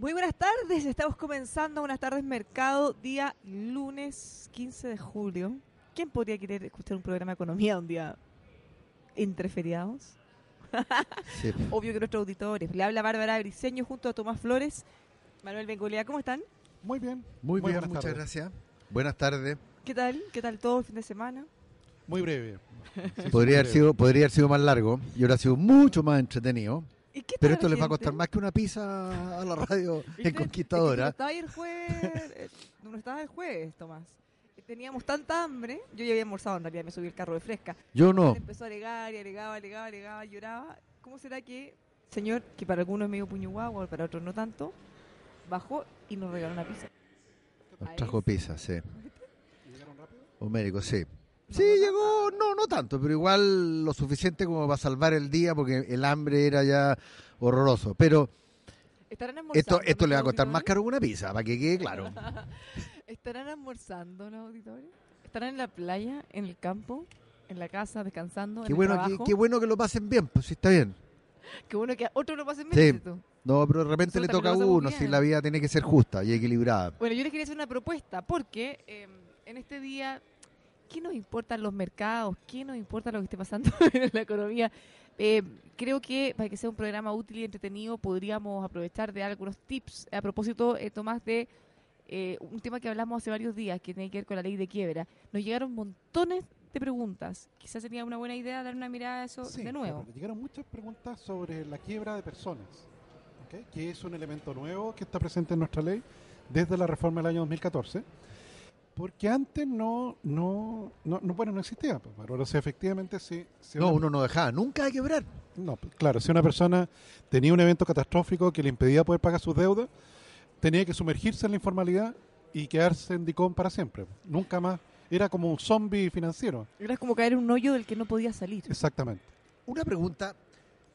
Muy buenas tardes, estamos comenzando Buenas tardes Mercado, día lunes 15 de julio. ¿Quién podría querer escuchar un programa de economía un día entre feriados? Sí. Obvio que nuestros auditores. Le habla Bárbara Briceño junto a Tomás Flores. Manuel Bengolea, ¿cómo están? Muy bien. Muy, bien, buenas muchas tardes. gracias. Buenas tardes. ¿Qué tal? ¿Qué tal todo el fin de semana? Muy breve. Sí, Podría haber, breve. sido, podría haber sido más largo y hubiera sido mucho más entretenido. ¿Y qué Pero esto les va a costar más que una pizza a la radio en Conquistadora. Es que no estabas ahí el jueves, eh, no estabas el jueves, Tomás. Teníamos tanta hambre, yo ya había almorzado en realidad, me subí el carro de fresca. Yo no. Empezó a alegar y alegaba, alegaba, alegaba, lloraba. ¿Cómo será que, señor, que para algunos es medio puño guagua, para otros no tanto, bajó y nos regaló una pizza? Nos trajo pizza, sí. ¿Llegaron rápido? Un médico, sí. ¿No Sí, llegó, no, no tanto, pero igual lo suficiente como para salvar el día porque el hambre era ya horroroso. Pero esto, esto le va a costar más caro que una pizza, para que quede claro. ¿Estarán almorzando los auditores? ¿Estarán en la playa, en el campo, en la casa, descansando, Qué en el bueno, qué bueno que lo pasen bien, pues sí está bien. Qué bueno que a otro lo pasen Sí. bien, tú. No, pero de repente le toca a uno, si la vida tiene que ser justa y equilibrada. Bueno, yo les quería hacer una propuesta, porque eh, en este día, ¿qué nos importan los mercados? ¿Qué nos importa lo que esté pasando en la economía? Eh, creo que para que sea un programa útil y entretenido, podríamos aprovechar de algunos tips. A propósito, eh, Tomás, de eh, un tema que hablamos hace varios días, que tiene que ver con la ley de quiebra. Nos llegaron montones de preguntas. Quizás sería una buena idea dar una mirada a eso Sí, de nuevo. claro. Llegaron muchas preguntas sobre la quiebra de personas, que es un elemento nuevo que está presente en nuestra ley desde la reforma del año 2014. Porque antes no, no, no, no, bueno, no existía. Pues, Bárbara. o sea, efectivamente, sí. si No, una- uno no dejaba nunca de quebrar. No, pues, claro, si una persona tenía un evento catastrófico que le impedía poder pagar sus deudas, tenía que sumergirse en la informalidad y quedarse en Dicón para siempre. Nunca más. Era como un zombie financiero. Era como caer en un hoyo del que no podía salir. Exactamente. Una pregunta,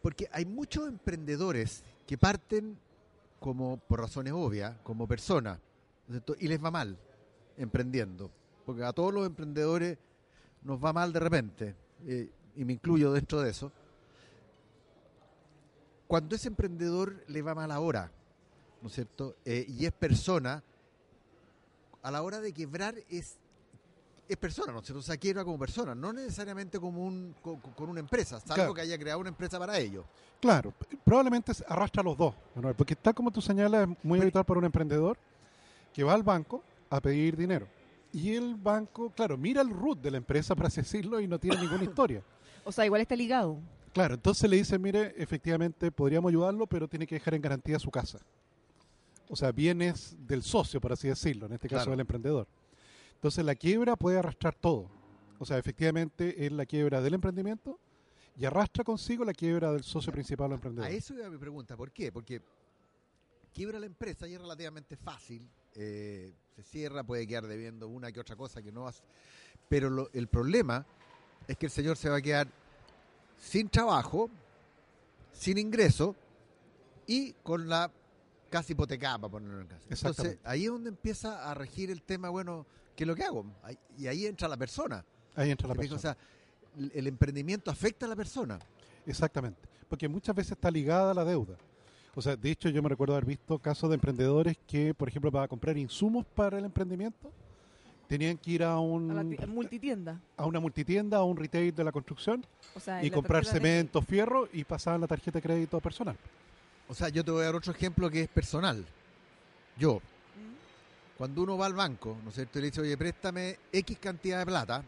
porque hay muchos emprendedores que parten como, por razones obvias, como personas, y les va mal emprendiendo. Porque a todos los emprendedores nos va mal de repente, eh, y me incluyo dentro de eso. Cuando ese emprendedor le va mal ahora, ¿no es cierto? Eh, y es persona, a la hora de quebrar es es persona, ¿no es cierto? O sea, quiebra como persona, no necesariamente como un, con, con una empresa, salvo Claro. que haya creado una empresa para ello. Claro, probablemente arrastra a los dos, Manuel, porque tal como tú señalas, es muy habitual para un emprendedor que va al banco a pedir dinero. Y el banco, claro, mira el root de la empresa, para así decirlo, y no tiene ninguna historia. O sea, igual está ligado. Claro, entonces le dice, mire, efectivamente podríamos ayudarlo, pero tiene que dejar en garantía su casa. O sea, bienes del socio, por así decirlo, en este caso Claro. del emprendedor. Entonces la quiebra puede arrastrar todo. O sea, efectivamente es la quiebra del emprendimiento y arrastra consigo la quiebra del socio principal o emprendedor. A eso iba mi pregunta, ¿por qué? Porque quiebra la empresa y es relativamente fácil, eh, se cierra, puede quedar debiendo una que otra cosa que no hace, pero lo- el problema es que el señor se va a quedar sin trabajo, sin ingreso y con la casi hipotecada, para ponerlo en casa. Entonces, ahí es donde empieza a regir el tema, bueno, ¿qué es lo que hago? Ahí- Y ahí entra la persona. Ahí entra la persona. O sea, el- el emprendimiento afecta a la persona. Exactamente. Porque muchas veces está ligada a la deuda. O sea, de hecho yo me recuerdo haber visto casos de emprendedores que, por ejemplo, para comprar insumos para el emprendimiento, tenían que ir a, un, A multitienda. a una multitienda, a un retail de la construcción O sea, y comprar de- cemento, fierro y pasaban la tarjeta de crédito personal. O sea, yo te voy a dar otro ejemplo que es personal. Yo, Mm. cuando uno va al banco, ¿no es cierto? Y le dice, oye, préstame X cantidad de plata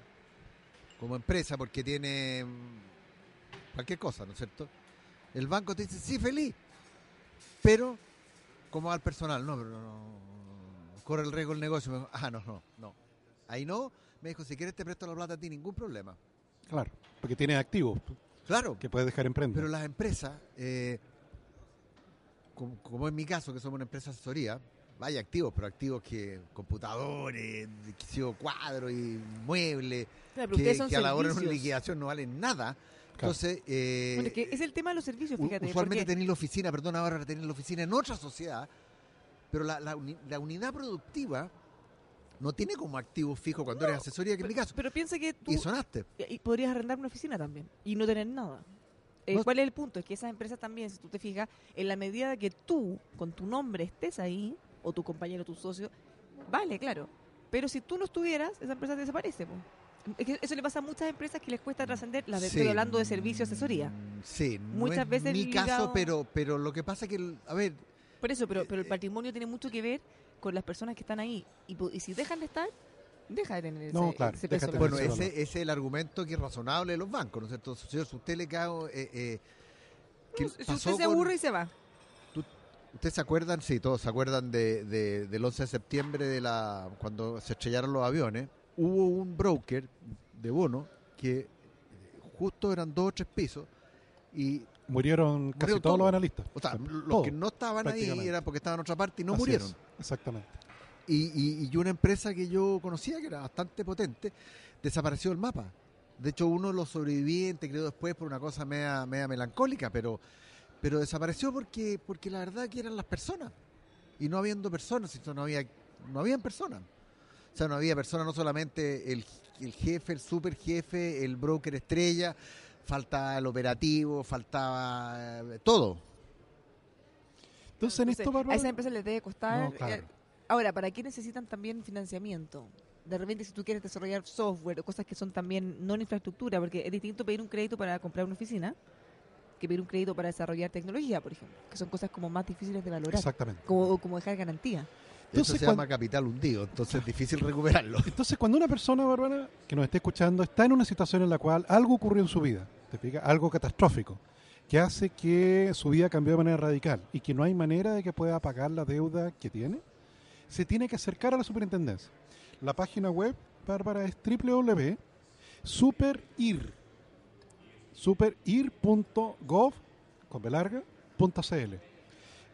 como empresa porque tiene mm, cualquier cosa, ¿no es cierto? El banco te dice, sí, feliz. Pero, como va al personal? No, pero no, no, corre el riesgo el negocio. Me dijo, ah, no, no, no. Ahí no. Me dijo, si quieres te presto la plata a ti, ningún problema. Claro, porque tiene activos Claro, que puedes dejar en prenda. pero las empresas, eh, como, como en mi caso, que somos una empresa de asesoría, vaya activos, pero activos que computadores, que cuadros y muebles, Claro, pero que, que a la hora de una liquidación no valen nada. Claro. Entonces, eh, Bueno, es que es el tema de los servicios, fíjate. usualmente porque- tenéis la oficina, perdón, ahora tenéis la oficina en otra sociedad, pero la, la uni- la unidad productiva no tiene como activo fijo cuando eres asesoría, que en mi caso. Pero piensa que tú Y sonaste. y podrías arrendar una oficina también y no tener nada. eh, No- ¿cuál es el punto? Es que esas empresas también, si tú te fijas, en la medida que tú, con tu nombre, estés ahí, o tu compañero, tu socio, vale, claro. Pero si tú no estuvieras, esa empresa desaparece. po. Es que eso le pasa a muchas empresas que les cuesta trascender, las de, Sí. estoy hablando de servicio asesoría. Mm, Sí, no Muchas es veces mi caso, pero, pero lo que pasa es que, el- a ver, Por eso, pero, pero el Eh, patrimonio tiene mucho que ver con las personas que están ahí. Y, si dejan de estar, deja de tener ese, No, claro, ese deja peso. de bueno, ese ese, es el argumento que es razonable de los bancos, ¿no es cierto? Señor, si usted le cae... Eh, eh, ¿qué No, si usted se con- aburre y se va. ¿Ustedes se acuerdan? Sí, todos se acuerdan de, de- del 11 de septiembre, de la cuando se estrellaron los aviones. Hubo un broker de bono que justo eran dos o tres pisos y, Murieron casi Murieron todos los analistas. o sea, los todos, que no estaban ahí prácticamente. era porque estaban en otra parte y no Así murieron. es, exactamente. Y, y- y una empresa que yo conocía, que era bastante potente, desapareció del mapa. De hecho, uno de los sobrevivientes creo después por una cosa media, media melancólica, pero, pero desapareció porque, porque la verdad que eran las personas. Y no habiendo personas, no había, no habían personas. O sea, no había personas, no solamente el, el jefe, el super jefe, el broker estrella, faltaba el operativo, faltaba eh, todo. Entonces, en esto, a Bárbara, esas empresas les debe costar. No, claro. eh, ahora, ¿para qué necesitan también financiamiento? De repente, si tú quieres desarrollar software o cosas que son también no en infraestructura, porque es distinto pedir un crédito para comprar una oficina que pedir un crédito para desarrollar tecnología, por ejemplo, que son cosas como más difíciles de valorar, exactamente. como, o como dejar garantía. Entonces, Eso se cuando- llama capital hundido, entonces es difícil recuperarlo. Entonces, cuando una persona, Bárbara, que nos esté escuchando, está en una situación en la cual algo ocurrió en su vida, ¿te fijas? Algo catastrófico, que hace que su vida cambió de manera radical y que no hay manera de que pueda pagar la deuda que tiene, se tiene que acercar a la superintendencia. La página web, Bárbara, es www.superir, superir.gov, con B larga, punto CL.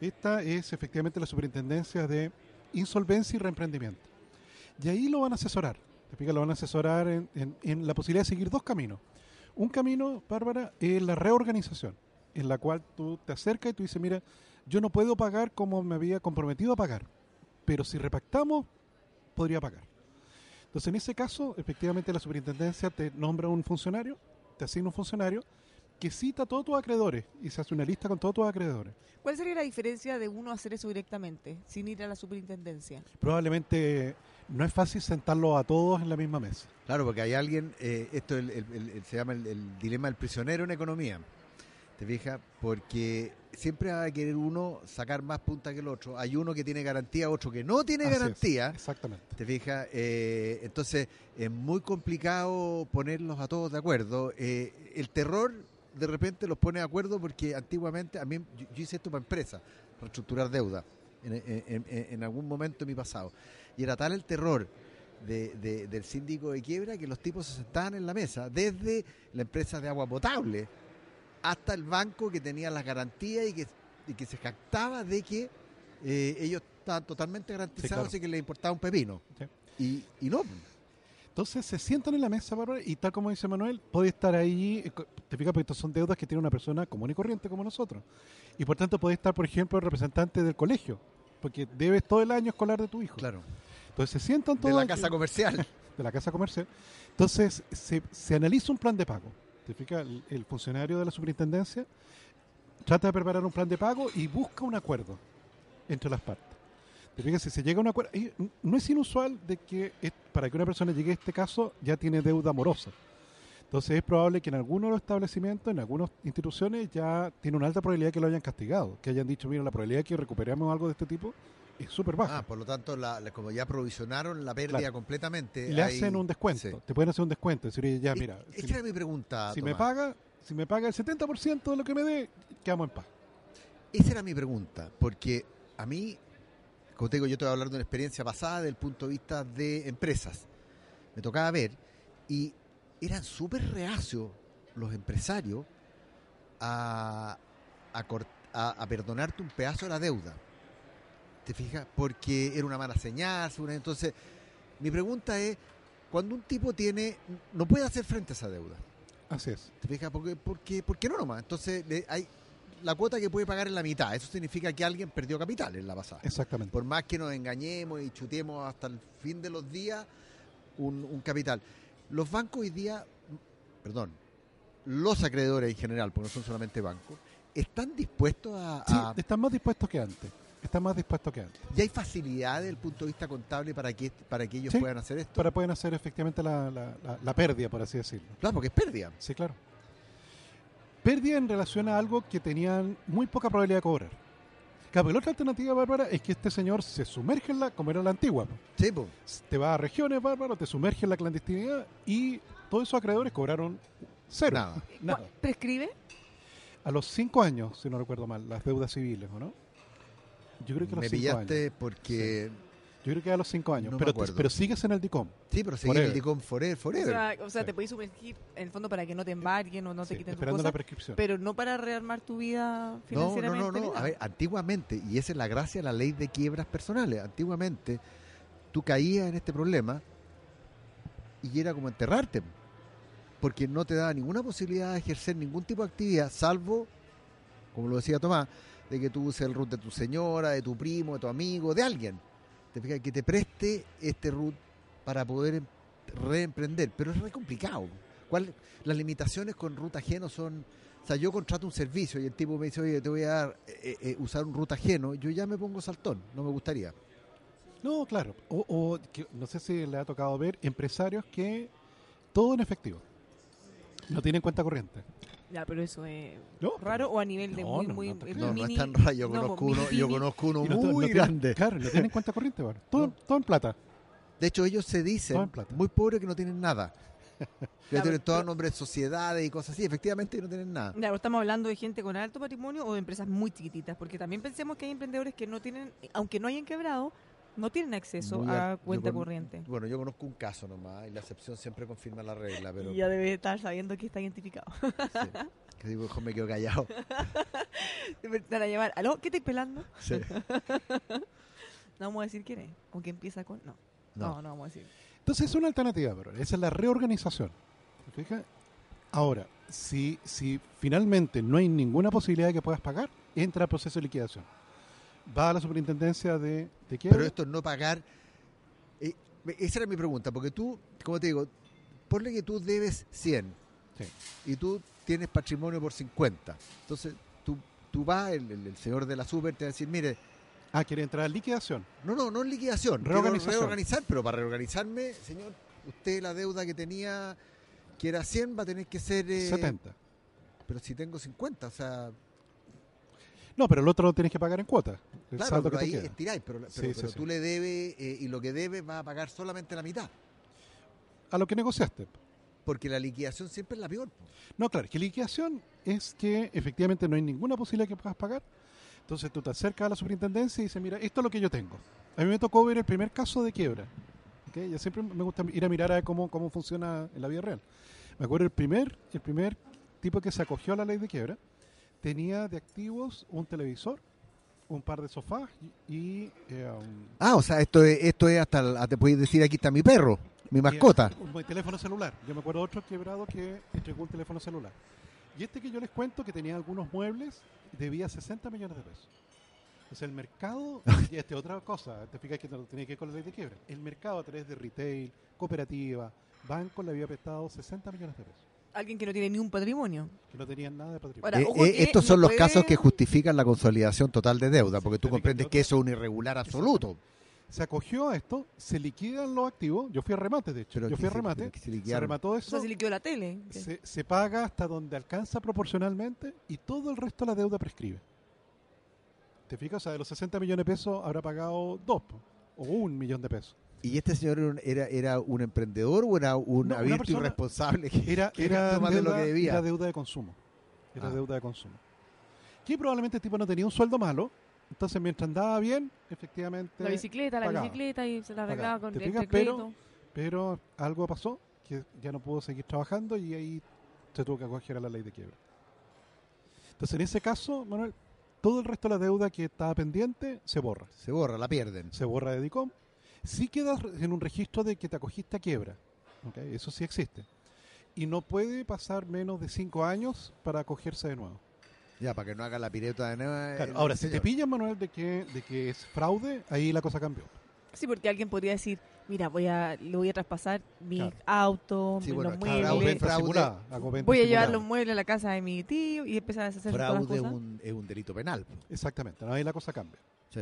Esta es efectivamente la superintendencia de insolvencia y reemprendimiento. Y ahí lo van a asesorar. Te lo van a asesorar en, en- en la posibilidad de seguir dos caminos. Un camino, Bárbara, es la reorganización, en la cual tú te acercas y tú dices, mira, yo no puedo pagar como me había comprometido a pagar, pero si repactamos, podría pagar. Entonces, en ese caso, efectivamente, la superintendencia te nombra un funcionario, te asigna un funcionario que cita a todos tus acreedores y se hace una lista con todos tus acreedores. ¿Cuál sería la diferencia de uno hacer eso directamente, sin ir a la superintendencia? Probablemente no es fácil sentarlos a todos en la misma mesa. Claro, porque hay alguien, eh, esto el- el- el- el- se llama el, el dilema del prisionero en economía. ¿Te fijas? Porque siempre va a querer uno sacar más punta que el otro. Hay uno que tiene garantía, otro que no tiene Así es, garantía. Exactamente. ¿Te fijas? Eh, entonces es muy complicado ponerlos a todos de acuerdo. Eh, el terror de repente los pone de acuerdo porque antiguamente, a mí yo, yo hice esto para empresas, para estructurar deuda, en, en- en- en algún momento de mi pasado. Y era tal el terror de- de- del síndico de quiebra que los tipos se sentaban en la mesa, desde la empresa de agua potable hasta el banco que tenía las garantías y que, y que se jactaba de que eh, ellos estaban totalmente garantizados claro. y que les importaba un pepino. Sí. Y, y no. Entonces se sientan en la mesa, Bárbara, y tal como dice Manuel, puede estar ahí, eh, te fijas, porque estos son deudas que tiene una persona común y corriente como nosotros. Y por tanto puede estar, por ejemplo, el representante del colegio, porque debes todo el año escolar de tu hijo. Claro. Entonces se sientan De todos... la casa comercial. de la casa comercial. Entonces, se, se analiza un plan de pago. ¿Te fijas? El, el funcionario de la superintendencia trata de preparar un plan de pago y busca un acuerdo entre las partes. ¿Te fijas? Si se llega a un acuerdo, no es inusual de que es- para que una persona llegue a este caso ya tiene deuda amorosa. Entonces es probable que en algunos de los establecimientos, en algunas instituciones, ya tiene una alta probabilidad que lo hayan castigado, que hayan dicho, mira, la probabilidad de que recuperemos algo de este tipo es súper baja. Ah, por lo tanto, la, la- como ya provisionaron la pérdida Claro. completamente. y le hacen un descuento, sí. te pueden hacer un descuento, decir, ya, mira, Esa si- era mi pregunta. si me paga si me paga el 70% de lo que me dé quedamos en paz Esa era mi pregunta, porque a mí, como te digo, yo te voy a hablar de una experiencia pasada desde el punto de vista de empresas. Me tocaba ver y eran súper reacios los empresarios a, a, cort- a- a perdonarte un pedazo de la deuda. ¿Te fijas? Porque era una mala señal. Entonces, mi pregunta es, cuando un tipo tiene, no puede hacer frente a esa deuda, así es ¿Te fijas? Porque, porque, ¿Por qué no nomás? Entonces, le- hay la cuota que puede pagar en la mitad. Eso significa que alguien perdió capital en la pasada. exactamente Por más que nos engañemos y chutemos hasta el fin de los días un, un capital. Los bancos hoy día, perdón, los acreedores en general, porque no son solamente bancos, están dispuestos a... Sí, a- están más dispuestos que antes. Están más dispuestos que antes. ¿Y hay facilidad desde el punto de vista contable para que, para que ellos Sí. puedan hacer esto? Para poder hacer efectivamente la, la, la- la pérdida, por así decirlo. Claro, porque es pérdida. Sí, claro. Pérdida en relación a algo que tenían muy poca probabilidad de cobrar. Claro, la otra alternativa, Bárbara, es que este señor se sumerge en la, como era la antigua. Sí, po. Te va a regiones, Bárbaro, te sumerge en la clandestinidad y todos esos acreedores cobraron cero. Nada. Nada. ¿Prescribe? A los cinco años, si no recuerdo mal, las deudas civiles, ¿o no? Yo creo que a los Me cinco pillaste años. porque... Yo creo que a los cinco años. No me pero, te- pero sigues en el DICOM. Sí, pero seguir Forever. el DICOM forever, O forever. sea, o sea, Sí. te podéis sumergir en el fondo para que no te embarguen o no te Sí, quiten esperando la cosas, prescripción. pero no para rearmar tu vida No, no, financieramente. no, ni no. nada. A ver, antiguamente, y esa es la gracia de la ley de quiebras personales, antiguamente tú caías en este problema y era como enterrarte, porque no te daba ninguna posibilidad de ejercer ningún tipo de actividad, salvo, como lo decía Tomás, de que tú uses el root de tu señora, de tu primo, de tu amigo, de alguien. Que te preste este root para poder em- reemprender, pero es re complicado. ¿Cuál, las limitaciones con root ajeno son o sea, yo contrato un servicio y el tipo me dice, oye, te voy a dar, eh, eh, usar un root ajeno, yo ya me pongo saltón, no me gustaría. No, claro. O, no sé si le ha tocado ver empresarios que todo en efectivo. No tienen cuenta corriente. Ya, pero eso es No, raro o a nivel de No, muy, no, muy no mini- es tan raro, yo no, conozco mini, uno, yo conozco uno muy tienen- grande. Claro, no tienen cuenta corriente, bueno. todo, No. todo en plata. De hecho, ellos se dicen en muy pobres que no tienen nada. Que Ya, tienen pero- todo nombre de sociedades y cosas así, efectivamente no tienen nada. Pero estamos hablando de gente con alto patrimonio o de empresas muy chiquititas, porque también pensemos que hay emprendedores que no tienen, aunque no hayan quebrado, no tienen acceso Muy a al- cuenta con- corriente. Bueno, yo conozco un caso nomás y la excepción siempre confirma la regla, pero Y ya debe estar sabiendo que está identificado. sí. que digo, mejor me quedo callado. Te van a llamar, ¿aló? ¿Qué estáis pelando? Sí. No vamos a decir quién es. ¿O que empieza con? No. No. No, no, vamos a decir. Entonces es una alternativa, pero esa es la reorganización. ¿Te fijas? Ahora, si, si finalmente no hay ninguna posibilidad de que puedas pagar, entra el proceso de liquidación. Va a la superintendencia de. Pero esto no pagar. eh, esa era mi pregunta, porque tú, como te digo, ponle que tú debes 100 Sí. y tú tienes patrimonio por 50. Entonces, tú, tú vas, el, el- el señor de la super te va a decir, mire, Ah, quiere entrar a liquidación. no, no, no en liquidación, Reorganización. reorganizar, pero para reorganizarme, señor, usted la deuda que tenía, que era 100, va a tener que ser... eh, 70. Pero si tengo 50, o sea, No, pero el otro lo tienes que pagar en cuotas. El claro, saldo pero ahí estiráis, pero, pero, Sí, sí, pero sí. tú le debes, eh, y lo que debes va a pagar solamente la mitad, A lo que negociaste. porque la liquidación siempre es la peor. po. No, claro, que liquidación es que efectivamente no hay ninguna posibilidad que puedas pagar. Entonces tú te acercas a la superintendencia y dices, mira, esto es lo que yo tengo. A mí me tocó ver el primer caso de quiebra. ¿ok? Yo siempre me gusta ir a mirar a cómo, cómo funciona en la vida real. Me acuerdo el primer, el primer tipo que se acogió a la ley de quiebra tenía de activos un televisor, un par de sofás y, eh, un, Ah, o sea, esto es, esto es hasta, te puedes decir, aquí está mi perro, mi mascota. un teléfono celular. Yo me acuerdo otro quebrado que entregó un teléfono celular. Y este que yo les cuento que tenía algunos muebles debía 60 millones de pesos. O sea, el mercado, y esta es otra cosa, te fijas que no tenía que ver con la ley de quiebra. El mercado a través de retail, cooperativa, banco le había prestado 60 millones de pesos, Alguien que no tiene ni un patrimonio. que no tenían nada de patrimonio. Ahora, Eh, ojo eh, estos no son los puede- casos que justifican la consolidación total de deuda, porque tú comprendes que eso es un irregular absoluto. Se acogió a esto, se liquidan los activos. Yo fui a remate, de hecho. Pero yo fui a remate, se se remató O eso. sea, se liquidó la tele. Se, se paga hasta donde alcanza proporcionalmente y todo el resto de la deuda prescribe. ¿Te fijas? O sea, de los 60 millones de pesos habrá pagado dos o un millón de pesos. ¿Y este señor era un- era, era un emprendedor o era un No, abierto persona- irresponsable? que- Era, que era, más de deuda, lo que debía. era deuda de consumo. Era Ah. deuda de consumo. Que probablemente el tipo no tenía un sueldo malo, entonces mientras andaba bien, efectivamente. La bicicleta, la bicicleta y se la arreglaba con ¿Te el fijas? crédito. Pero algo pasó que ya no pudo seguir trabajando y ahí se tuvo que acoger a la ley de quiebra. Entonces, en ese caso, Manuel, todo el resto de la deuda que estaba pendiente se borra. Se borra, la pierden. Se borra de DICOM. Sí quedas en un registro de que te acogiste a quiebra. ¿ok? Eso sí existe. Y no puede pasar menos de cinco años para acogerse de nuevo. Ya, para que no haga la pireta de nuevo. Claro, el ahora, si te pillan, Manuel, de que, de que es fraude, ahí la cosa cambió. Sí, porque alguien podría decir, mira, voy a, le voy a traspasar mi Claro. auto, Sí, los bueno, Hago muebles, fraude, venta fraude. simulada, hago venta voy a llevar los muebles a la casa de mi tío y empezar a hacer todas las Fraude cosas. un, es un delito penal. Exactamente, ¿no? ahí la cosa cambia. Sí.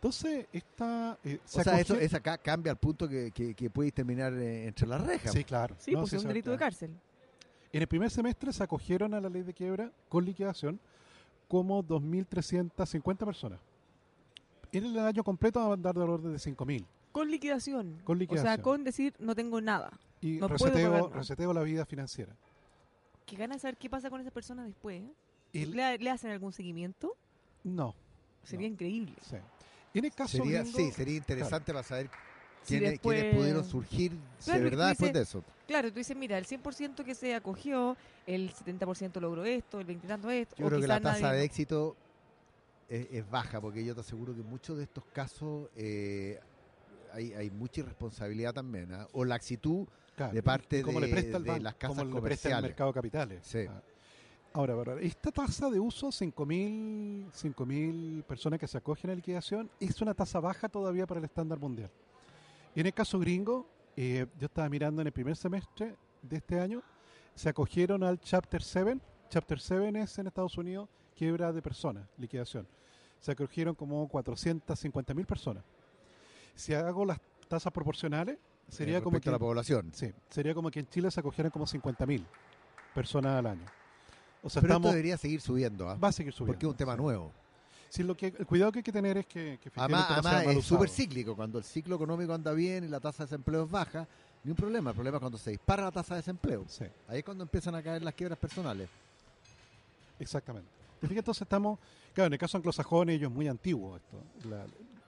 Entonces, esta... eh, se O sea, eso, acoge- es acá cambia al punto que, que, que puedes terminar eh, entre las rejas. Sí, claro. Sí, No, pues sí, es un delito de cárcel. En el primer semestre se acogieron a la ley de quiebra con liquidación como 2.350 personas. En el año completo va a andar de orden de 5.000. Con liquidación. Con O liquidación. sea, con decir no tengo nada. Y no reseteo, la vida financiera. Que gana saber qué pasa con esa persona después. ¿eh? ¿Le, le hacen algún seguimiento? no, Sería No. increíble. sí. En el caso Sería, gringo, sí, sería interesante para saber Si quiénes, después- quiénes pudieron surgir Claro, de verdad tú después dices- de eso. Claro, tú dices, mira, el 100% que se acogió, el 70% logró esto, el 20 y tanto esto. Yo o creo que la tasa nadie de éxito es, es baja, porque yo te aseguro que en muchos de estos casos eh, hay, hay mucha irresponsabilidad también, ¿ah? o laxitud. claro, de parte como de- le presta el de banco, las casas como le presta el comerciales. mercado de capitales. Sí. Ah. Ahora, esta tasa de uso, 5.000 5.000 personas que se acogen a liquidación, es una tasa baja todavía para el estándar mundial. Y en el caso gringo, eh, yo estaba mirando en el primer semestre de este año, se acogieron al Chapter 7. Chapter 7 es en Estados Unidos quiebra de personas, liquidación. Se acogieron como 450.000 personas. Si hago las tasas proporcionales, sería eh, como que a la población. Sí, sería como que en Chile se acogieran como 50.000 personas al año. O sea, Pero estamos, esto debería seguir subiendo, ¿ah? va a seguir subiendo. porque es un tema nuevo. Sí, lo que, el cuidado que hay que tener es que, que Además, además es súper cíclico. Cuando el ciclo económico anda bien y la tasa de desempleo es baja, ni un problema. El problema es cuando se dispara la tasa de desempleo. Sí, Ahí es cuando empiezan a caer las quiebras personales. exactamente. ¿Te fijas? Entonces estamos, claro, en el caso anglosajón ellos es muy antiguo esto. La-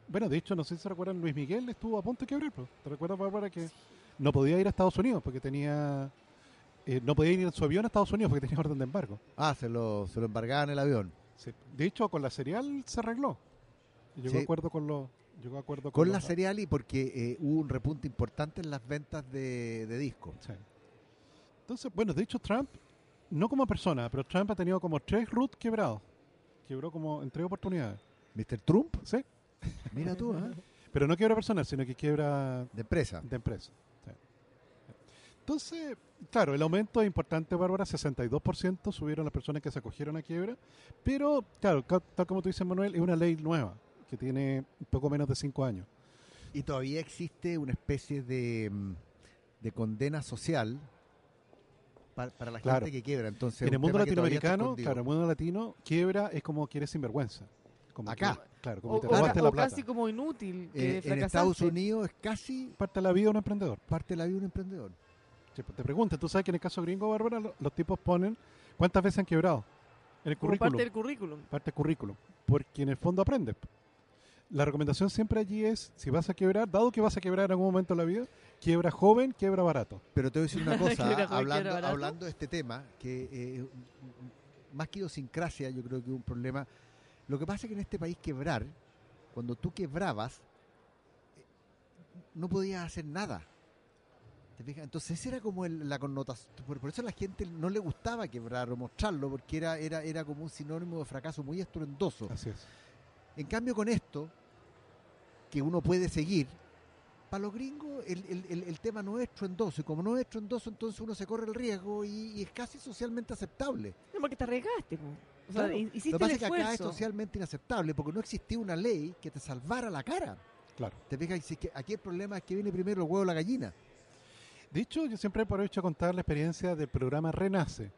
bueno, de hecho, no sé si se recuerdan, Luis Miguel estuvo a punto de quebrar. ¿Te recuerdas, Bárbara, que no podía ir a Estados Unidos porque tenía... eh, no podía ir en su avión a Estados Unidos porque tenía orden de embargo. Ah, se lo, se lo embargaban el avión. Sí. De hecho, con la serial se arregló. Llegó Sí. a acuerdo con los... Llegó a acuerdo con, Con la serial y porque eh, hubo un repunte importante en las ventas de, de discos. Sí. Entonces, bueno, de hecho Trump, no como persona, pero Trump ha tenido como tres root quebrados. Quebró como en tres oportunidades. Mr. Trump, Sí. mira tú, ¿ah? Pero no quiebra personal, sino que quiebra de empresa. de empresa. Entonces, claro, el aumento es importante, Bárbara, 62% subieron las personas que se acogieron a quiebra, pero, claro, tal como tú dices, Manuel, es una ley nueva, que tiene un poco menos de cinco años. Y todavía existe una especie de, mm, de condena social para, para la Claro. gente que quiebra. Entonces, en el un mundo latinoamericano, claro, en el mundo latino, quiebra es como que eres sinvergüenza. Como Acá. que- claro, como O, que o te robaste o la plata. casi como inútil. Eh, en. Estados Unidos es casi Parte de la vida de un emprendedor. parte de la vida de un emprendedor. Te pregunto, tú sabes que en el caso gringo, Bárbara, lo- los tipos ponen cuántas veces han quebrado en el Como currículum. parte del currículum. parte del currículum, porque en el fondo aprendes. La recomendación siempre allí es, si vas a quebrar, dado que vas a quebrar en algún momento de la vida, quiebra joven, quiebra barato. Pero te voy a decir una cosa, joven, hablando, hablando de este tema, que eh, más que idiosincrasia, yo creo que es un problema. Lo que pasa es que en este país quebrar, cuando tú quebrabas, eh, no podías hacer nada. ¿Te fijas? Entonces esa era como el- la connotación. Por, por eso a la gente no le gustaba quebrar o mostrarlo, porque era, era, era como un sinónimo de fracaso muy estruendoso. Así es. En cambio, con esto, que uno puede seguir, para los gringos el, el- el- el tema no es estruendoso. Y como no es estruendoso, entonces uno se corre el riesgo y, y es casi socialmente aceptable. No, porque te arriesgaste. po. O sea, Claro. hi- hiciste Lo que pasa es que acá es socialmente inaceptable porque no existía una ley que te salvara la cara. Claro. ¿Te fijas? Y si es que aquí el problema es que viene primero el huevo o la gallina. De hecho, yo siempre aprovecho a contar la experiencia del programa Renace.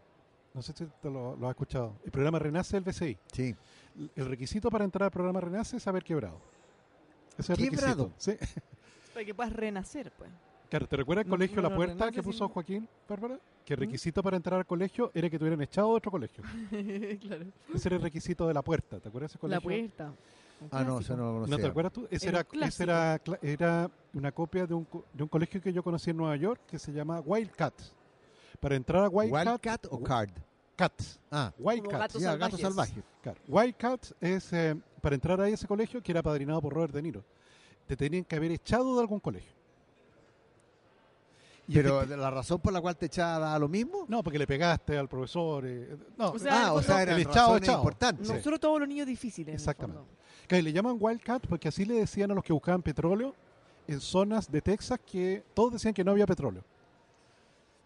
No sé si te lo, lo has escuchado. El programa Renace del BCI. Sí. El requisito para entrar al programa Renace es haber quebrado. Es el ¿Quebrado? requisito. Sí. Para que puedas renacer, pues. Claro, ¿te recuerdas el No, colegio no, La Puerta Renace que sí. puso Joaquín, Bárbara? Que el ¿Mm? requisito para entrar al colegio era que te hubieran echado de otro colegio. claro. Ese era el requisito de La Puerta. ¿Te acuerdas de ese La colegio? puerta. Ah, no, eso no lo ¿No conocía. te acuerdas tú? Ese Era era, ese era, era una copia de un, de un colegio que yo conocí en Nueva York que se llama Wildcats. Para entrar a Wildcat, ¿Wildcat o Card? Cats. Ah, Wildcats. gatos ya, gato salvajes. Claro. Wildcats es eh, para entrar ahí a ese colegio que era padrinado por Robert De Niro. Te tenían que haber echado de algún colegio. Y Pero la razón por la cual te echaba lo mismo. no, porque le pegaste al profesor. eh, no, O sea, ah, o sea, no, eran importantes. Sí. Nosotros todos los niños difíciles. Exactamente. que le llaman wildcat porque así le decían a los que buscaban petróleo en zonas de Texas que todos decían que no había petróleo.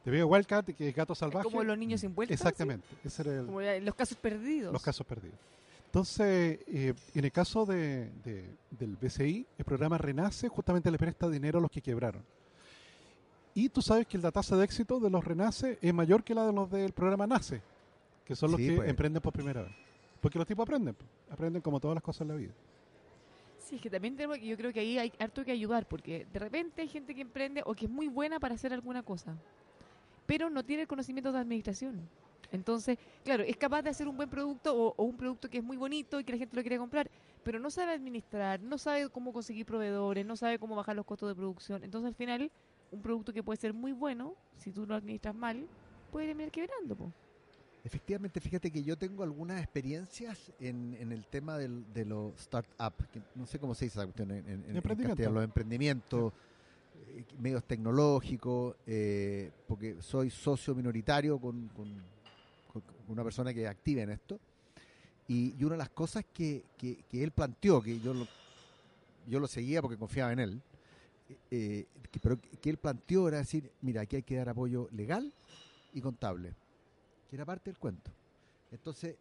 Te veo wildcat, que es gato Es salvaje. como los niños sin vuelta. Exactamente, ese era Como los casos perdidos. los casos perdidos. Entonces, eh, en el caso de, de- del BCI, el programa Renace justamente le presta dinero a los que quebraron. Y tú sabes que la tasa de éxito de los Renace es mayor que la de los del programa Nace, que son los Sí, que pues. emprenden por primera vez. Porque los tipos aprenden, pues. aprenden como todas las cosas en la vida. Sí, es que también tenemos, yo creo que ahí hay harto que ayudar, porque de repente hay gente que emprende o que es muy buena para hacer alguna cosa, pero no tiene el conocimiento de administración. Entonces, claro, es capaz de hacer un buen producto o, o un producto que es muy bonito y que la gente lo quiere comprar, pero no sabe administrar, no sabe cómo conseguir proveedores, no sabe cómo bajar los costos de producción. Entonces, al final, un producto que puede ser muy bueno, si tú lo administras mal, puede terminar quebrando. po. Efectivamente, fíjate que yo tengo algunas experiencias en, en el tema del, de los startups, que no sé cómo se dice esa cuestión en, en- en- castellano, los emprendimientos, eh, medios tecnológicos, eh, porque soy socio minoritario con, con- con una persona que activa en esto, y, y una de las cosas que, que- que él planteó, que yo lo, yo lo seguía porque confiaba en él, eh, que- pero que, él planteó era decir, mira, aquí hay que dar apoyo legal y contable que era parte del cuento. Entonces,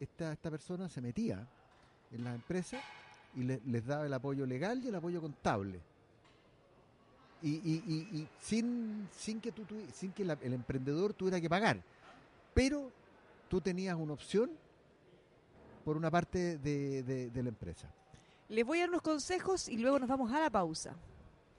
esta, esta persona se metía en las empresas y le- les daba el apoyo legal y el apoyo contable. Y, y- y- y sin, sin que, tú, sin que el emprendedor tuviera que pagar. Pero tú tenías una opción por una parte de- de la empresa. Les voy a dar unos consejos y luego nos vamos a la pausa.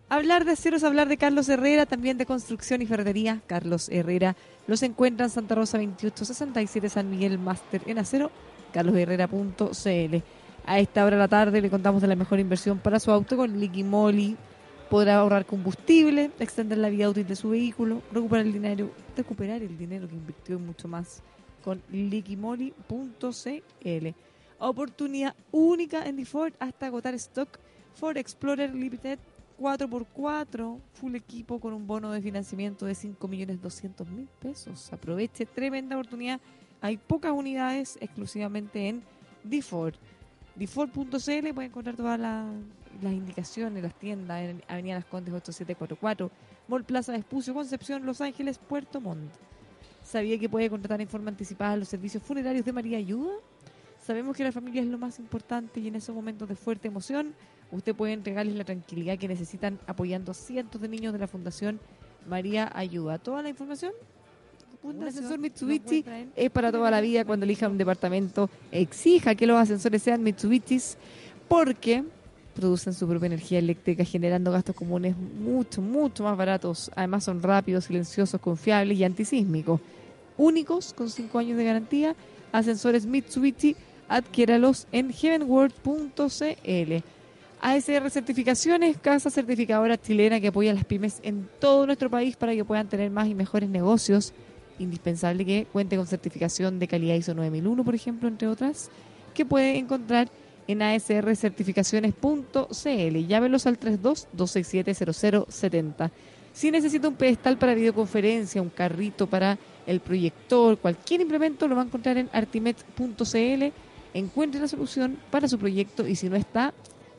Hablar de acero es hablar de Carlos Herrera, también de construcción y ferretería. Carlos Herrera los encuentra en Santa Rosa 2867 San Miguel Máster en acero, carlosherrera.cl. A esta hora de la tarde le contamos de la mejor inversión para su auto con Liqui Moly. Podrá ahorrar combustible, extender la vida útil de su vehículo, recuperar el dinero, recuperar el dinero que invirtió y mucho más con liquimoli.cl. Oportunidad única en DeFord hasta agotar stock. Ford Explorer Limited 4x4, full equipo con un bono de financiamiento de 5.200.000 pesos. Aproveche tremenda oportunidad. Hay pocas unidades exclusivamente en DeFord. DeFord.cl puede encontrar todas la- las indicaciones, las tiendas en Avenida Las Condes 8744, Mall Plaza Vespucio, Concepción, Los Ángeles, Puerto Montt. ¿Sabía que puede contratar en forma anticipada los servicios funerarios de María Ayuda? Sabemos que la familia es lo más importante y en esos momentos de fuerte emoción, usted puede entregarles la tranquilidad que necesitan apoyando a cientos de niños de la Fundación María Ayuda. Toda la información, un ascensor Mitsubishi es para toda la vida. Cuando elija un departamento, exija que los ascensores sean Mitsubishis porque producen su propia energía eléctrica generando gastos comunes mucho, mucho más baratos. Además son rápidos, silenciosos, confiables y antisísmicos. Únicos, con 5 años de garantía, ascensores Mitsubishi, adquiéralos en heavenworld.cl. ASR Certificaciones, casa certificadora chilena que apoya a las pymes en todo nuestro país para que puedan tener más y mejores negocios. Indispensable que cuente con certificación de calidad ISO 9001, por ejemplo, entre otras, que puede encontrar en asrcertificaciones.cl. Llámelos al 32-267-0070. Si necesita un pedestal para videoconferencia, un carrito para el proyector, cualquier implemento lo va a encontrar en artimet.cl. Encuentre la solución para su proyecto y si no está,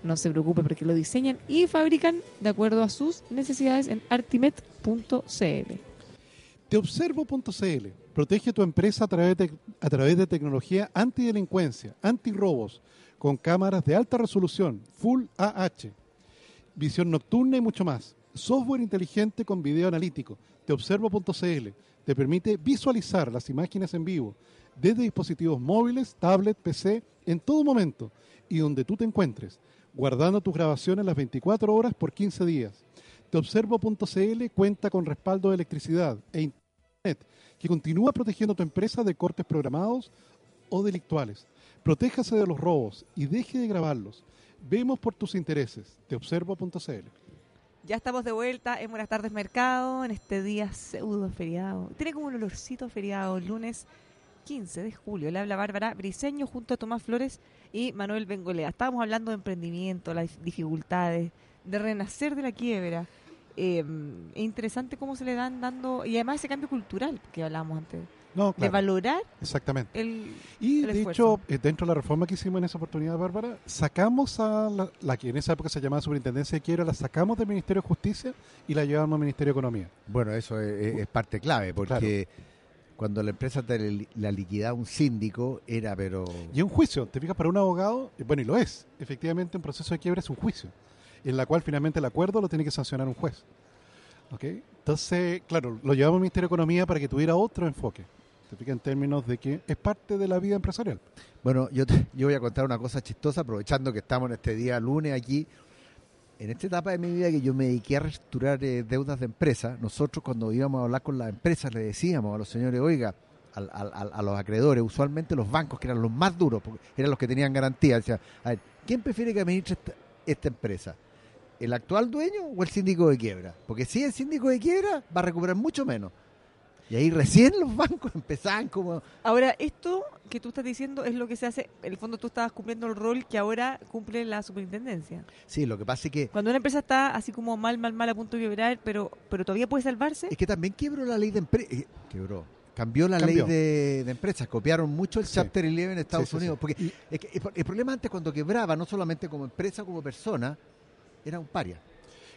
no se preocupe porque lo diseñan y fabrican de acuerdo a sus necesidades en artimet.cl. Teobservo.cl protege tu empresa a través, de, a través de tecnología antidelincuencia, antirrobos, con cámaras de alta resolución, Full AH, visión nocturna y mucho más. Software inteligente con video analítico. Teobservo.cl te permite visualizar las imágenes en vivo desde dispositivos móviles, tablet, PC, en todo momento y donde tú te encuentres, guardando tus grabaciones las 24 horas por 15 días. Teobservo.cl cuenta con respaldo de electricidad e internet que continúa protegiendo tu empresa de cortes programados o delictuales. Protéjase de los robos y deje de grabarlos. Vemos por tus intereses. Teobservo.cl Ya estamos de vuelta en Buenas tardes Mercado, en este día pseudo feriado. Tiene como un olorcito a feriado, lunes 15 de julio. Le habla Bárbara Briseño junto a Tomás Flores y Manuel Bengolea. Estábamos hablando de emprendimiento, las dificultades, de renacer de la quiebra. eh, es interesante cómo se le dan dando, y además ese cambio cultural que hablábamos antes, No, de valorar exactamente. el... Y el de esfuerzo. hecho, eh, dentro de la reforma que hicimos en esa oportunidad, Bárbara, sacamos a la, la que en esa época se llamaba Superintendencia de Quiebra, la sacamos del Ministerio de Justicia y la llevamos al Ministerio de Economía. Bueno, eso es, es parte clave, porque cuando la empresa te la liquidaba un síndico, era pero... Y un juicio, te fijas, para un abogado, eh, bueno, y lo es. Efectivamente, un proceso de quiebra es un juicio, en la cual finalmente el acuerdo lo tiene que sancionar un juez. ¿Ok? Entonces, claro, lo llevamos al Ministerio de Economía para que tuviera otro enfoque. Te fijas, en términos de que es parte de la vida empresarial. Bueno, yo, te- yo voy a contar una cosa chistosa, aprovechando que estamos en este día lunes aquí. En esta etapa de mi vida que yo me dediqué a reestructurar eh, deudas de empresas, nosotros cuando íbamos a hablar con las empresas le decíamos a los señores, oiga, al- a los acreedores, usualmente los bancos, que eran los más duros, porque eran los que tenían garantía, decían, a ver, ¿quién prefiere que administre esta, esta empresa? ¿El actual dueño o el síndico de quiebra? Porque si el síndico de quiebra va a recuperar mucho menos. Y ahí recién los bancos empezaban como... Ahora, esto que tú estás diciendo es lo que se hace, en el fondo tú estabas cumpliendo el rol que ahora cumple la superintendencia. Sí, lo que pasa es que Cuando una empresa está así como mal, mal, mal a punto de quebrar, pero, pero todavía puede salvarse, Es que también quebró la ley de empresas. Quebró. Cambió la Cambió. ley de, de empresas. Copiaron mucho el Sí. Chapter 11 en Estados Sí, sí, sí. Unidos. Porque es que el, el problema antes, cuando quebraba, no solamente como empresa, como persona, era un paria.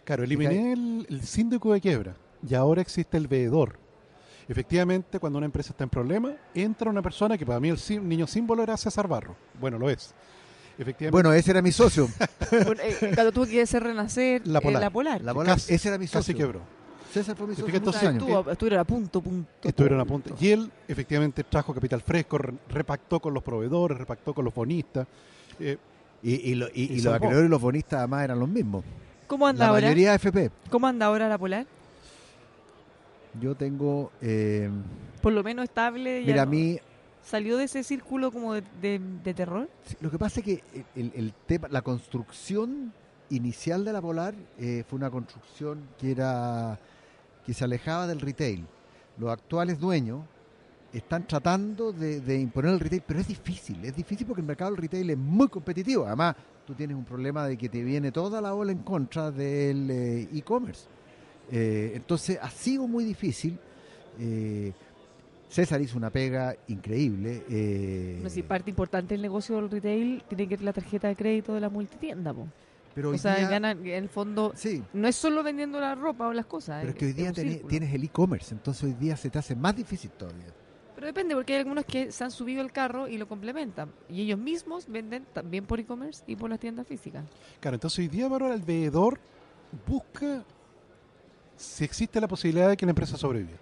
Claro, eliminé el, el síndico de quiebra y ahora existe el veedor. Efectivamente, cuando una empresa está en problema, entra una persona que para mí el sí- niño símbolo era César Barro. Bueno, lo es. Efectivamente, Bueno, ese era mi socio. bueno, eh, cuando tuvo que hacer renacer La eh, Polar. la polar. La Casi- ese era mi socio. casi quebró. César fue mi ¿Te socio. Entonces, años. Estuvo, estuvieron a punto, punto. Estuvieron a punto. Y él efectivamente trajo capital fresco, re- repactó con los proveedores, repactó con los bonistas. Eh, Y, y, lo- y- Y y los acreedores y los bonistas además eran los mismos. ¿Cómo anda La ahora? mayoría FP. ¿Cómo anda ahora la polar? Yo tengo... eh, Por lo menos estable. ya mira, a mí ¿Salió de ese círculo como de, de- de terror? Sí, Lo que pasa es que el, el tema, la construcción inicial de la Polar eh, fue una construcción que era que se alejaba del retail. Los actuales dueños están tratando de, de imponer el retail, pero es difícil, es difícil porque el mercado del retail es muy competitivo. Además, tú tienes un problema de que te viene toda la ola en contra del eh, e-commerce. Eh, entonces, ha sido muy difícil. Eh, César hizo una pega increíble. eh, No sé, parte importante del negocio del retail tiene que ver la tarjeta de crédito de la multitienda. po. pero O sea, día- ganan, en el fondo, Sí, no es solo vendiendo la ropa o las cosas. pero es que hoy día tienes el e-commerce, entonces hoy día se te hace más difícil todavía. Pero depende, porque hay algunos que se han subido al carro y lo complementan. Y ellos mismos venden también por e-commerce y por las tiendas físicas. claro, entonces hoy día, Bárbara, el veedor busca si existe la posibilidad de que la empresa sobreviva.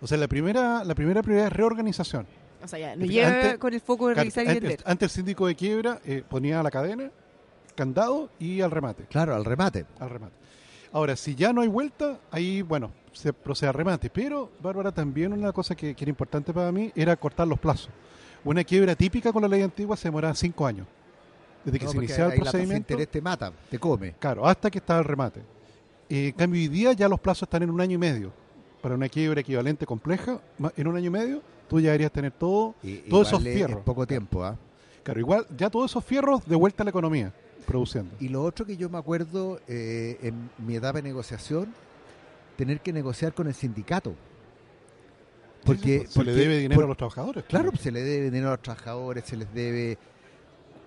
O sea, la primera, la primera prioridad es reorganización. O sea, ya, no Antes- llega con el foco de realizar y antes, vender. antes el síndico de quiebra eh, ponía la cadena, candado y al remate. Claro, al remate. al remate. Ahora, si ya no hay vuelta, ahí, bueno, se procede al remate. Pero, Bárbara, también una cosa que, que era importante para mí era cortar los plazos. Una quiebra típica con la ley antigua se demoraba cinco años. Desde que se iniciaba el la procedimiento. interés te mata, te come. Claro, hasta que estaba el remate. Eh, en cambio, hoy día ya los plazos están en un año y medio. Para una quiebra equivalente compleja, en un año y medio, tú ya deberías tener todo. Y, Todos esos es- fierros. poco tiempo, ¿ah? Claro, igual, ya todos esos fierros de vuelta a la economía, produciendo. Y lo otro que yo me acuerdo eh, en mi etapa de negociación, tener que negociar con el sindicato. Porque, se le debe dinero por- a los trabajadores. Claro, pues, se le debe dinero a los trabajadores, se les debe...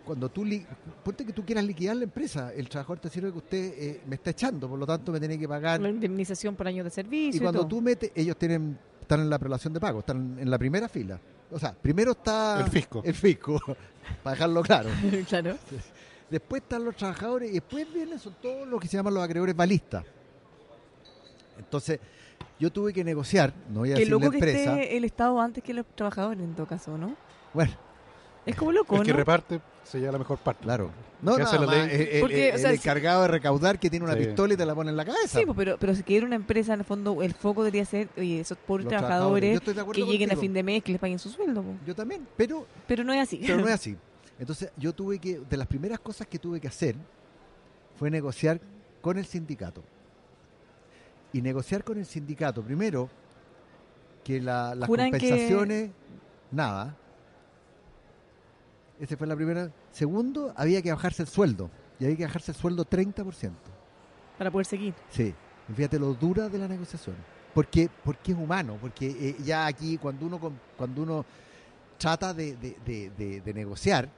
Cuando tú, li- ponte que tú quieras liquidar la empresa, el trabajador te sirve que usted eh, me está echando, por lo tanto me tiene que pagar. La indemnización por años de servicio. Y cuando todo. tú metes, ellos tienen están en la relación de pago, están en la primera fila. O sea, primero está El fisco. el fisco, para dejarlo claro. claro. Después están los trabajadores y después vienen son todos los que se llaman los acreedores balistas. Entonces, yo tuve que negociar, no voy a decir la loco que empresa. esté el Estado antes que los trabajadores en todo caso, ¿no? Bueno, Es como loco, El que ¿no? reparte se lleva la mejor parte. claro. No, ¿Qué hace nada la más, ley? el, el- Porque, o el sea, si- encargado de recaudar que tiene una Sí. pistola y te la pone en la cabeza. Sí, pues, pero, pero si quiere una empresa, en el fondo, el foco debería ser, oye, esos pobres Los trabajadores trabajadores. Yo estoy de acuerdo que lleguen a contigo. fin de mes, que les paguen su sueldo. po. Yo también, pero Pero no es así. Pero no es así. Entonces, yo tuve que, de las primeras cosas que tuve que hacer fue negociar con el sindicato. Y negociar con el sindicato, primero, que la- las Juran que- compensaciones, nada. Esa fue la primera. Segundo, había que bajarse el sueldo. Y había que bajarse el sueldo 30%. Para poder seguir. Sí. Y Fíjate lo dura de la negociación. Porque, porque es humano, porque eh, ya aquí cuando uno cuando uno trata de, de- de- de- de negociar,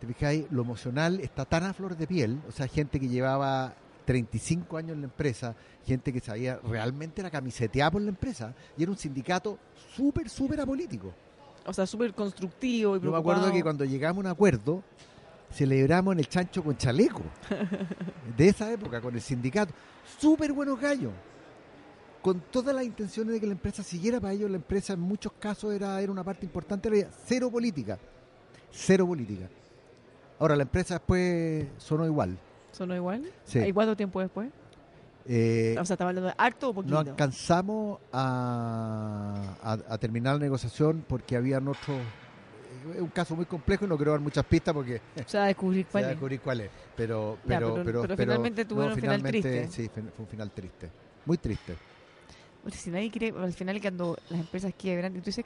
te fijáis, lo emocional está tan a flor de piel, o sea, gente que llevaba 35 años en la empresa, gente que sabía realmente la camiseteada por la empresa, y era un sindicato súper, súper apolítico. O sea, súper constructivo y Yo me acuerdo que cuando llegamos a un acuerdo, celebramos en el chancho con chaleco. de esa época, con el sindicato. Súper buenos gallos. Con todas las intenciones de que la empresa siguiera para ellos, la empresa en muchos casos era, era una parte importante de la vida. Cero política. Cero política. Ahora, la empresa después sonó igual. ¿Sonó igual? Sí. ¿Y cuánto tiempo después? Eh, O sea, ¿estaba hablando de acto o no poquito? alcanzamos a, a- a terminar la negociación porque habían otros... Es un caso muy complejo y no quiero dar muchas pistas porque O sea, descubrir Se cuál va a es. descubrir cuál es. Pero, Ya, pero, pero- pero, pero finalmente tuvieron un final triste. Sí, fue fue un final triste. Muy triste. Porque si nadie quiere, al final cuando las empresas quiebran, entonces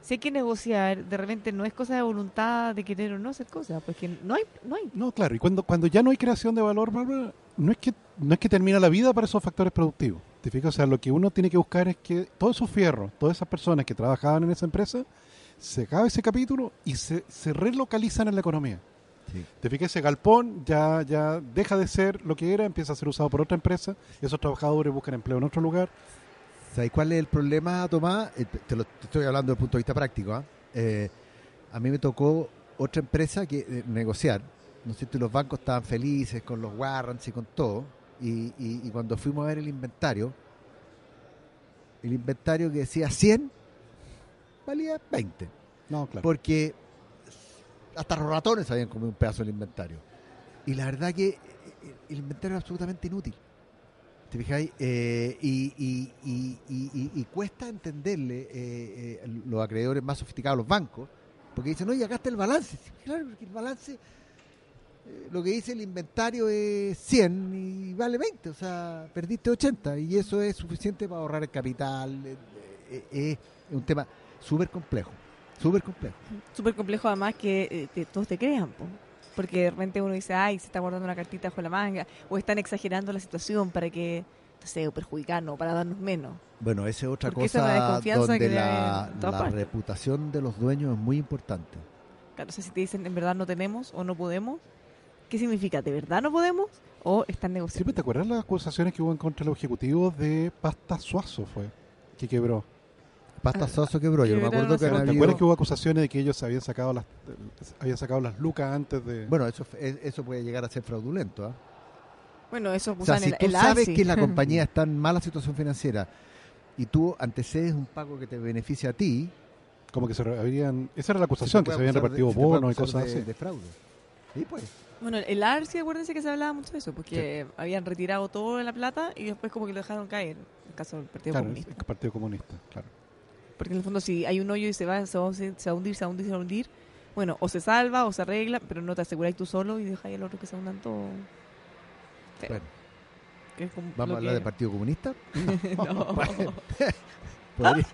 si hay que negociar, de repente no es cosa de voluntad de querer o no hacer cosas, pues que no hay, no hay. No, claro, y cuando, cuando ya no hay creación de valor, Bárbara, no es, que, no es que termina la vida para esos factores productivos. ¿Te fijas? O sea, lo que uno tiene que buscar es que todos esos fierros, todas esas personas que trabajaban en esa empresa, se acabe ese capítulo y se, se relocalizan en la economía. Sí. ¿Te fijas? Ese galpón ya, ya deja de ser lo que era, empieza a ser usado por otra empresa, esos trabajadores buscan empleo en otro lugar. ¿Sabes cuál es el problema, Tomás? Te, lo te estoy hablando desde el punto de vista práctico. ¿ah? Eh, a mí me tocó otra empresa que eh, negociar. ¿No? Y los bancos estaban felices con los warrants y con todo. Y, y- y cuando fuimos a ver el inventario, el inventario que decía 100 valía 20. No, claro. porque hasta los ratones habían comido un pedazo del inventario. Y la verdad que eh, el inventario era absolutamente inútil. ¿Te fijáis? Eh, y, y- y- y- y- y cuesta entenderle eh, eh, los acreedores más sofisticados, los bancos, porque dicen, oye, acá está el balance. Claro, porque el balance, lo que dice el inventario es 100 y vale 20, o sea, perdiste 80 y eso es suficiente para ahorrar el capital. eh, eh, eh, es un tema súper complejo, súper complejo. Súper complejo además que eh, te- todos te crean, po. porque de repente uno dice, ay, se está guardando una cartita bajo la manga, o están exagerando la situación para que, no sé, perjudicarnos, para darnos menos. Bueno, esa es otra Porque es cosa desconfianza donde que debe la, reputación de los dueños es muy importante. Claro, o sea, si te dicen en verdad no tenemos o no podemos, ¿qué significa? ¿De verdad no podemos o están negociando? Siempre te acuerdas las acusaciones que hubo en contra de los ejecutivos de Pasta Suazo fue que quebró. Pasta Soso quebró, yo no me acuerdo que ¿Te habido- acuerdas que hubo acusaciones de que ellos habían sacado las habían sacado las lucas antes de Bueno, eso, f- eso puede llegar a ser fraudulento. ¿ah? Bueno, eso O sea, si el, tú el sabes que la compañía está en mala situación financiera y tú antecedes un pago que te beneficia a ti, como que se habían esa era la acusación que se habían repartido bonos y cosas de, así. de fraude. Sí, pues. Bueno, el ARSI, acuérdense que se hablaba mucho de eso, porque habían retirado toda la plata y después como que lo dejaron caer, en el caso del Partido Claro, Comunista. el Partido Comunista, claro. Porque en el fondo si hay un hoyo y se va, se va, a hundir, se va a hundir, se va a hundir, se va a hundir, bueno, o se salva o se arregla, pero no te aseguráis tú solo y dejáis al otro que se hundan todo. Bueno, vamos a hablar del Partido Comunista. no. Podría-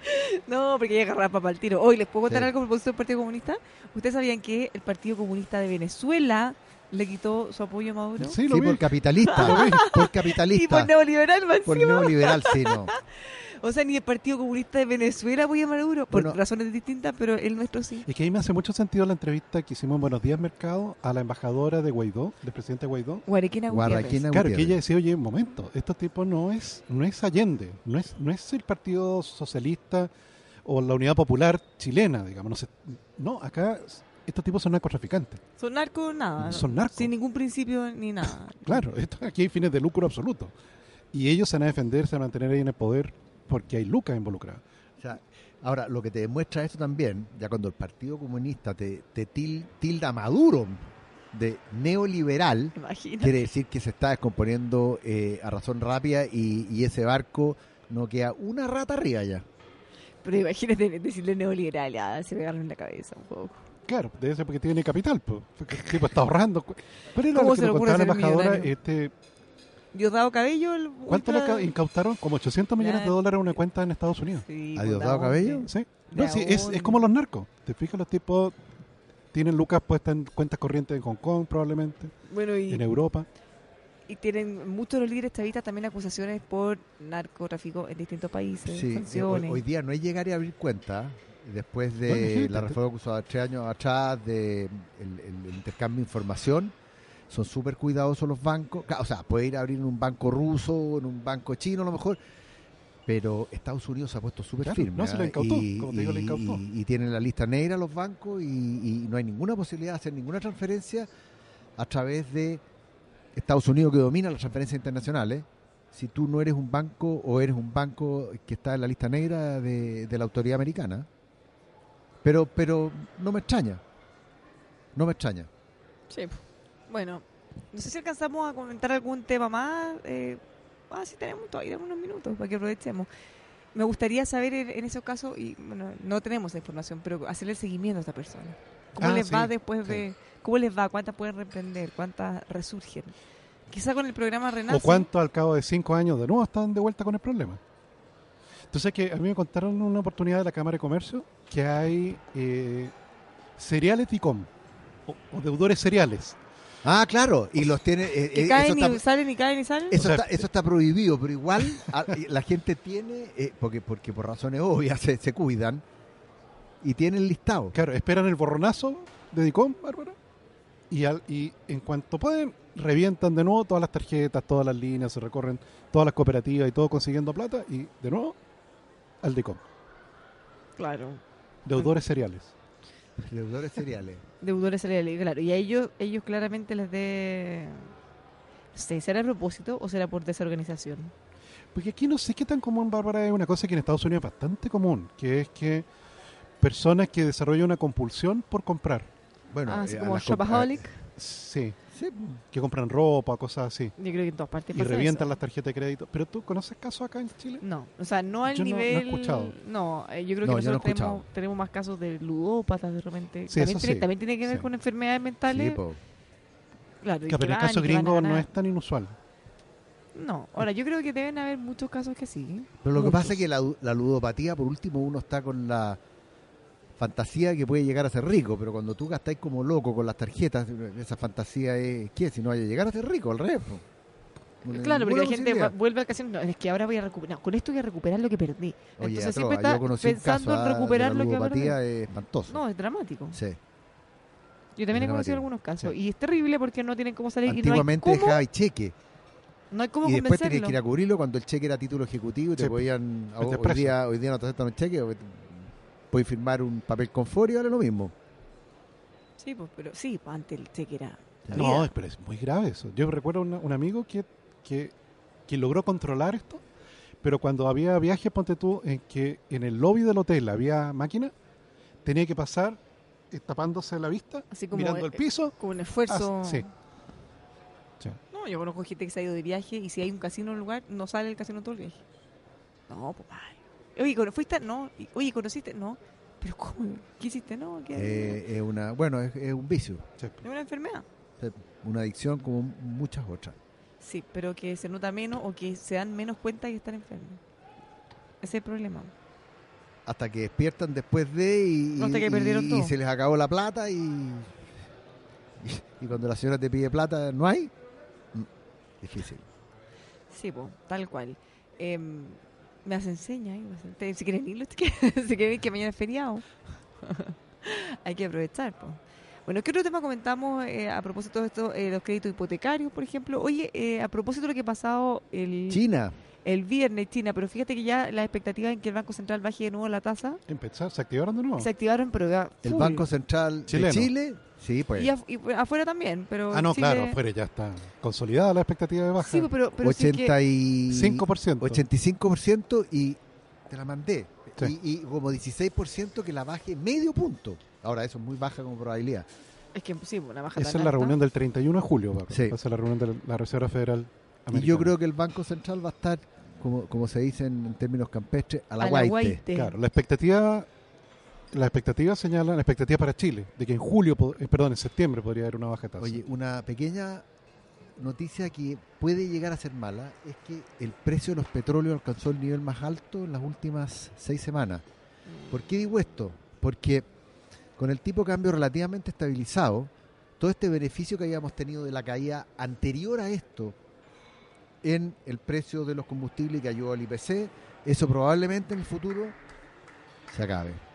no, porque llega rapa para el tiro. Hoy les puedo contar Sí. algo propósito del Partido Comunista. ¿Ustedes sabían que el Partido Comunista de Venezuela le quitó su apoyo a Maduro? Sí, Sí, lo vi. por capitalista. Vi. por Y capitalista. por neoliberal, más por encima. neoliberal, sí, no. O sea, ni el Partido Comunista de Venezuela apoya a Maduro, por Bueno. razones distintas, pero el nuestro sí. Es que ahí me hace mucho sentido la entrevista que hicimos en Buenos Días Mercado a la embajadora de Guaidó, del presidente Guaidó. Guarequina Gutiérrez. Guarraquina Claro, que ella decía, oye, un momento, estos tipos no es, no es Allende, no es, no es el Partido Socialista o la Unidad Popular chilena, digamos. No, sé. no acá estos tipos son narcotraficantes. Son narcos, nada. Son narcos. Sin ningún principio ni nada. Claro, esto, aquí hay fines de lucro absoluto. Y ellos se van a defender, se van a mantener ahí en el poder porque hay lucas involucradas. O sea, ahora, lo que te demuestra esto también, ya cuando el Partido Comunista te, te til- tilda Maduro de neoliberal, quiere decir que se está descomponiendo eh, a razón rápida y, y ese barco no queda una rata arriba ya. Pero imagínate decirle neoliberal, ya, se pegaron en la cabeza un poco. Claro, debe ser porque tiene capital, pues. Porque el tipo está ahorrando. ¿Cuál era ¿Cómo lo que se le ocurre la embajadora? Este, Diosdado Cabello, el ¿Cuánto le ultra- incautaron? Como 800 millones de dólares en una cuenta en Estados Unidos. Sí, ¿A Diosdado da Cabello? Sí. No, sí, es, como los narcos. Te fijas, los tipos tienen lucas puestas en cuentas corrientes en Hong Kong, probablemente, Bueno, y, en Europa. y tienen muchos de los líderes chavistas también acusaciones por narcotráfico en distintos países, Sí, eh, hoy día no es llegar y abrir cuenta después Bueno, de la reforma acusada tres años atrás de el, intercambio de información son súper cuidadosos los bancos o sea puede ir a abrir en un banco ruso en un banco chino a lo mejor pero Estados Unidos se ha puesto súper Claro, firme no, se ¿ah? incautó, y, como te digo, incautó. y- y tienen la lista negra los bancos y, y no hay ninguna posibilidad de hacer ninguna transferencia a través de Estados Unidos que domina las transferencias internacionales si tú no eres un banco o eres un banco que está en la lista negra de, de la autoridad americana. Pero, pero no me extraña. No me extraña. Sí. Bueno, no sé si alcanzamos a comentar algún tema más. Eh, ah, sí, tenemos todavía unos minutos para que aprovechemos. Me gustaría saber en, en esos casos, y bueno, no tenemos esa información, pero hacerle el seguimiento a esta persona. ¿Cómo Ah, les sí, va después sí. de.? ¿Cómo les va? ¿Cuántas pueden reprender? ¿Cuántas resurgen? Quizá con el programa Renace. ¿O cuánto al cabo de cinco años de nuevo están de vuelta con el problema? Entonces que a mí me contaron una oportunidad de la Cámara de Comercio que hay eh, cereales DICOM o, o deudores cereales. Ah, claro. Y los tiene. eh, Que eh, caen eso, y está, salen y caen y salen. eso, O sea, está, eso está prohibido, pero igual a- la gente tiene, eh, porque, porque por razones obvias se, se cuidan, y tienen listado. Claro, esperan el borronazo de DICOM, Bárbara, y, al- y en cuanto pueden, revientan de nuevo todas las tarjetas, todas las líneas, se recorren todas las cooperativas y todo consiguiendo plata, y de nuevo al DICOM. Claro. Deudores cereales. Deudores cereales. Deudores cereales, claro. Y a ellos, ellos claramente les de. No sé, ¿será a propósito o será por desorganización? Porque aquí no sé qué tan común, Bárbara, es una cosa que en Estados Unidos es bastante común, que es que personas que desarrollan una compulsión por comprar. Bueno, ah, así eh, a como las comp- shopaholic. Sí, Sí, que compran ropa, cosas así. Yo creo que en todas partes Y pasa revientan eso. las tarjetas de crédito. ¿Pero tú conoces casos acá en Chile? No, o sea, no al Yo no- no he nivel. escuchado. No, eh, yo creo No, que no nosotros tenemos, tenemos más casos de ludópatas de repente. Sí, también, eso tiene, sí. también tiene que ver Sí. con enfermedades sí, mentales. claro, Que, pero en el caso gringo no es tan inusual. No, ahora yo creo que deben haber muchos casos que sí. Pero lo que pasa es que la, la ludopatía, por último, uno está con la fantasía que puede llegar a ser rico, pero cuando tú gastáis como loco con las tarjetas, esa fantasía es, ¿qué? Si no vaya a llegar a ser rico, al revés. Claro, porque la gente vuelve al casino. No, es que ahora voy a recuperar. no, con esto voy a recuperar lo que perdí. Oye, Entonces siempre yo está conocí pensando en ah, recuperar de la lo que ludopatía es espantoso. No, es dramático. Sí. Yo también he conocido algunos casos. Sí. Y es terrible porque no tienen cómo salir. Antiguamente y no hay cómo, dejaba cheque no hay cómo y después tenías que ir a cubrirlo cuando el cheque era título ejecutivo y te Sí, podían. Hoy día, hoy día no te aceptan un cheque, puedes firmar un papel con y vale lo mismo. Sí, pues, pero sí, pues, antes el cheque era. No, es- pero es muy grave eso. Yo recuerdo una- un amigo que, que, que logró controlar esto, pero cuando había viajes, ponte tú, en que en el lobby del hotel había máquina, tenía que pasar eh, tapándose la vista, Así como, mirando eh, el piso. Con un esfuerzo. Ah, sí. Sí. No, yo conozco gente que se ha ido de viaje y si hay un casino en un lugar, no sale el casino todo el viaje. No, pues, ay. Oye, ¿cono- ¿fuiste? No. Y- Oye, ¿conociste? No. ¿Pero cómo? ¿Qué hiciste? No, ¿qué? Eh, es una, bueno, es, es un vicio, Sí. Es una enfermedad. una adicción como muchas otras. Sí, pero que se nota menos o que se dan menos cuenta que están enfermos. Ese es el problema. Hasta que despiertan después de y, Hasta que perdieron y todo. se les acabó la plata y, y cuando la señora te pide plata, ¿no hay? Mm, Difícil. Sí, pues, tal cual. Em, me hacen señas, ¿eh? Me hacen- te- si quieren ir, si quieren ir, que mañana es feriado. Hay que aprovechar, pues. Bueno, ¿qué otro tema comentamos eh, a propósito de esto? Eh, los créditos hipotecarios, por ejemplo. Oye, eh, a propósito de lo que ha pasado el, China, el viernes, China, pero fíjate que ya las expectativas en que el Banco Central baje de nuevo la tasa Empezar, ¿Se activaron de nuevo? se activaron, pero ya el. Banco Central Chileno. de Chile, sí, pues. Y, af- y afuera también, pero ah, no, Chile- claro, afuera ya está consolidada la expectativa de baja. Sí, pero, pero sí que- 80 y 5%. 85% y te la mandé. Sí. Y, y como 16% que la baje medio punto. Ahora, eso es muy baja como probabilidad. es que sí, una baja Esa es la alta. reunión del 31 de julio, Bárbara. Sí. Va a ser la reunión de la Reserva Federal Y yo Americana. creo que el Banco Central va a estar, como, como se dice en, en términos campestres, a la, A la guaite. guaite. Claro, la expectativa, la expectativa señala, la expectativa para Chile, de que en julio, eh, perdón, en septiembre podría haber una baja tasa. Oye, una pequeña noticia que puede llegar a ser mala es que el precio de los petróleos alcanzó el nivel más alto en las últimas seis semanas. ¿Por qué digo esto? Porque con el tipo de cambio relativamente estabilizado, todo este beneficio que habíamos tenido de la caída anterior a esto en el precio de los combustibles que ayudó al IPC. Eso probablemente en el futuro se acabe.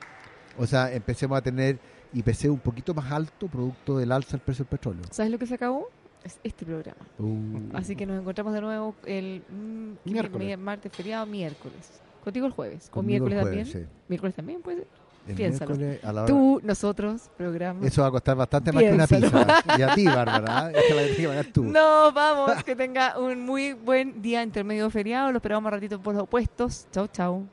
O sea, empecemos a tener IPC un poquito más alto producto del alza del precio del petróleo. ¿Sabes lo que se acabó? Es este programa. Uh. Así que nos encontramos de nuevo el mm, ¿qué Miércoles. mi- martes feriado, miércoles. Contigo el jueves. ¿O Conmigo el miércoles jueves, también? sí. ¿Miércoles también puede ser? El Piénsalo. miércoles a la hora- Tú, nosotros, programa. Eso va a costar bastante más que una Piénsalo. pizza. Y a ti, Bárbara. ¿eh? Esta la que pagar tú. No, vamos, que tenga un muy buen día intermedio feriado. Lo esperamos más ratito por los opuestos. Chau, chau.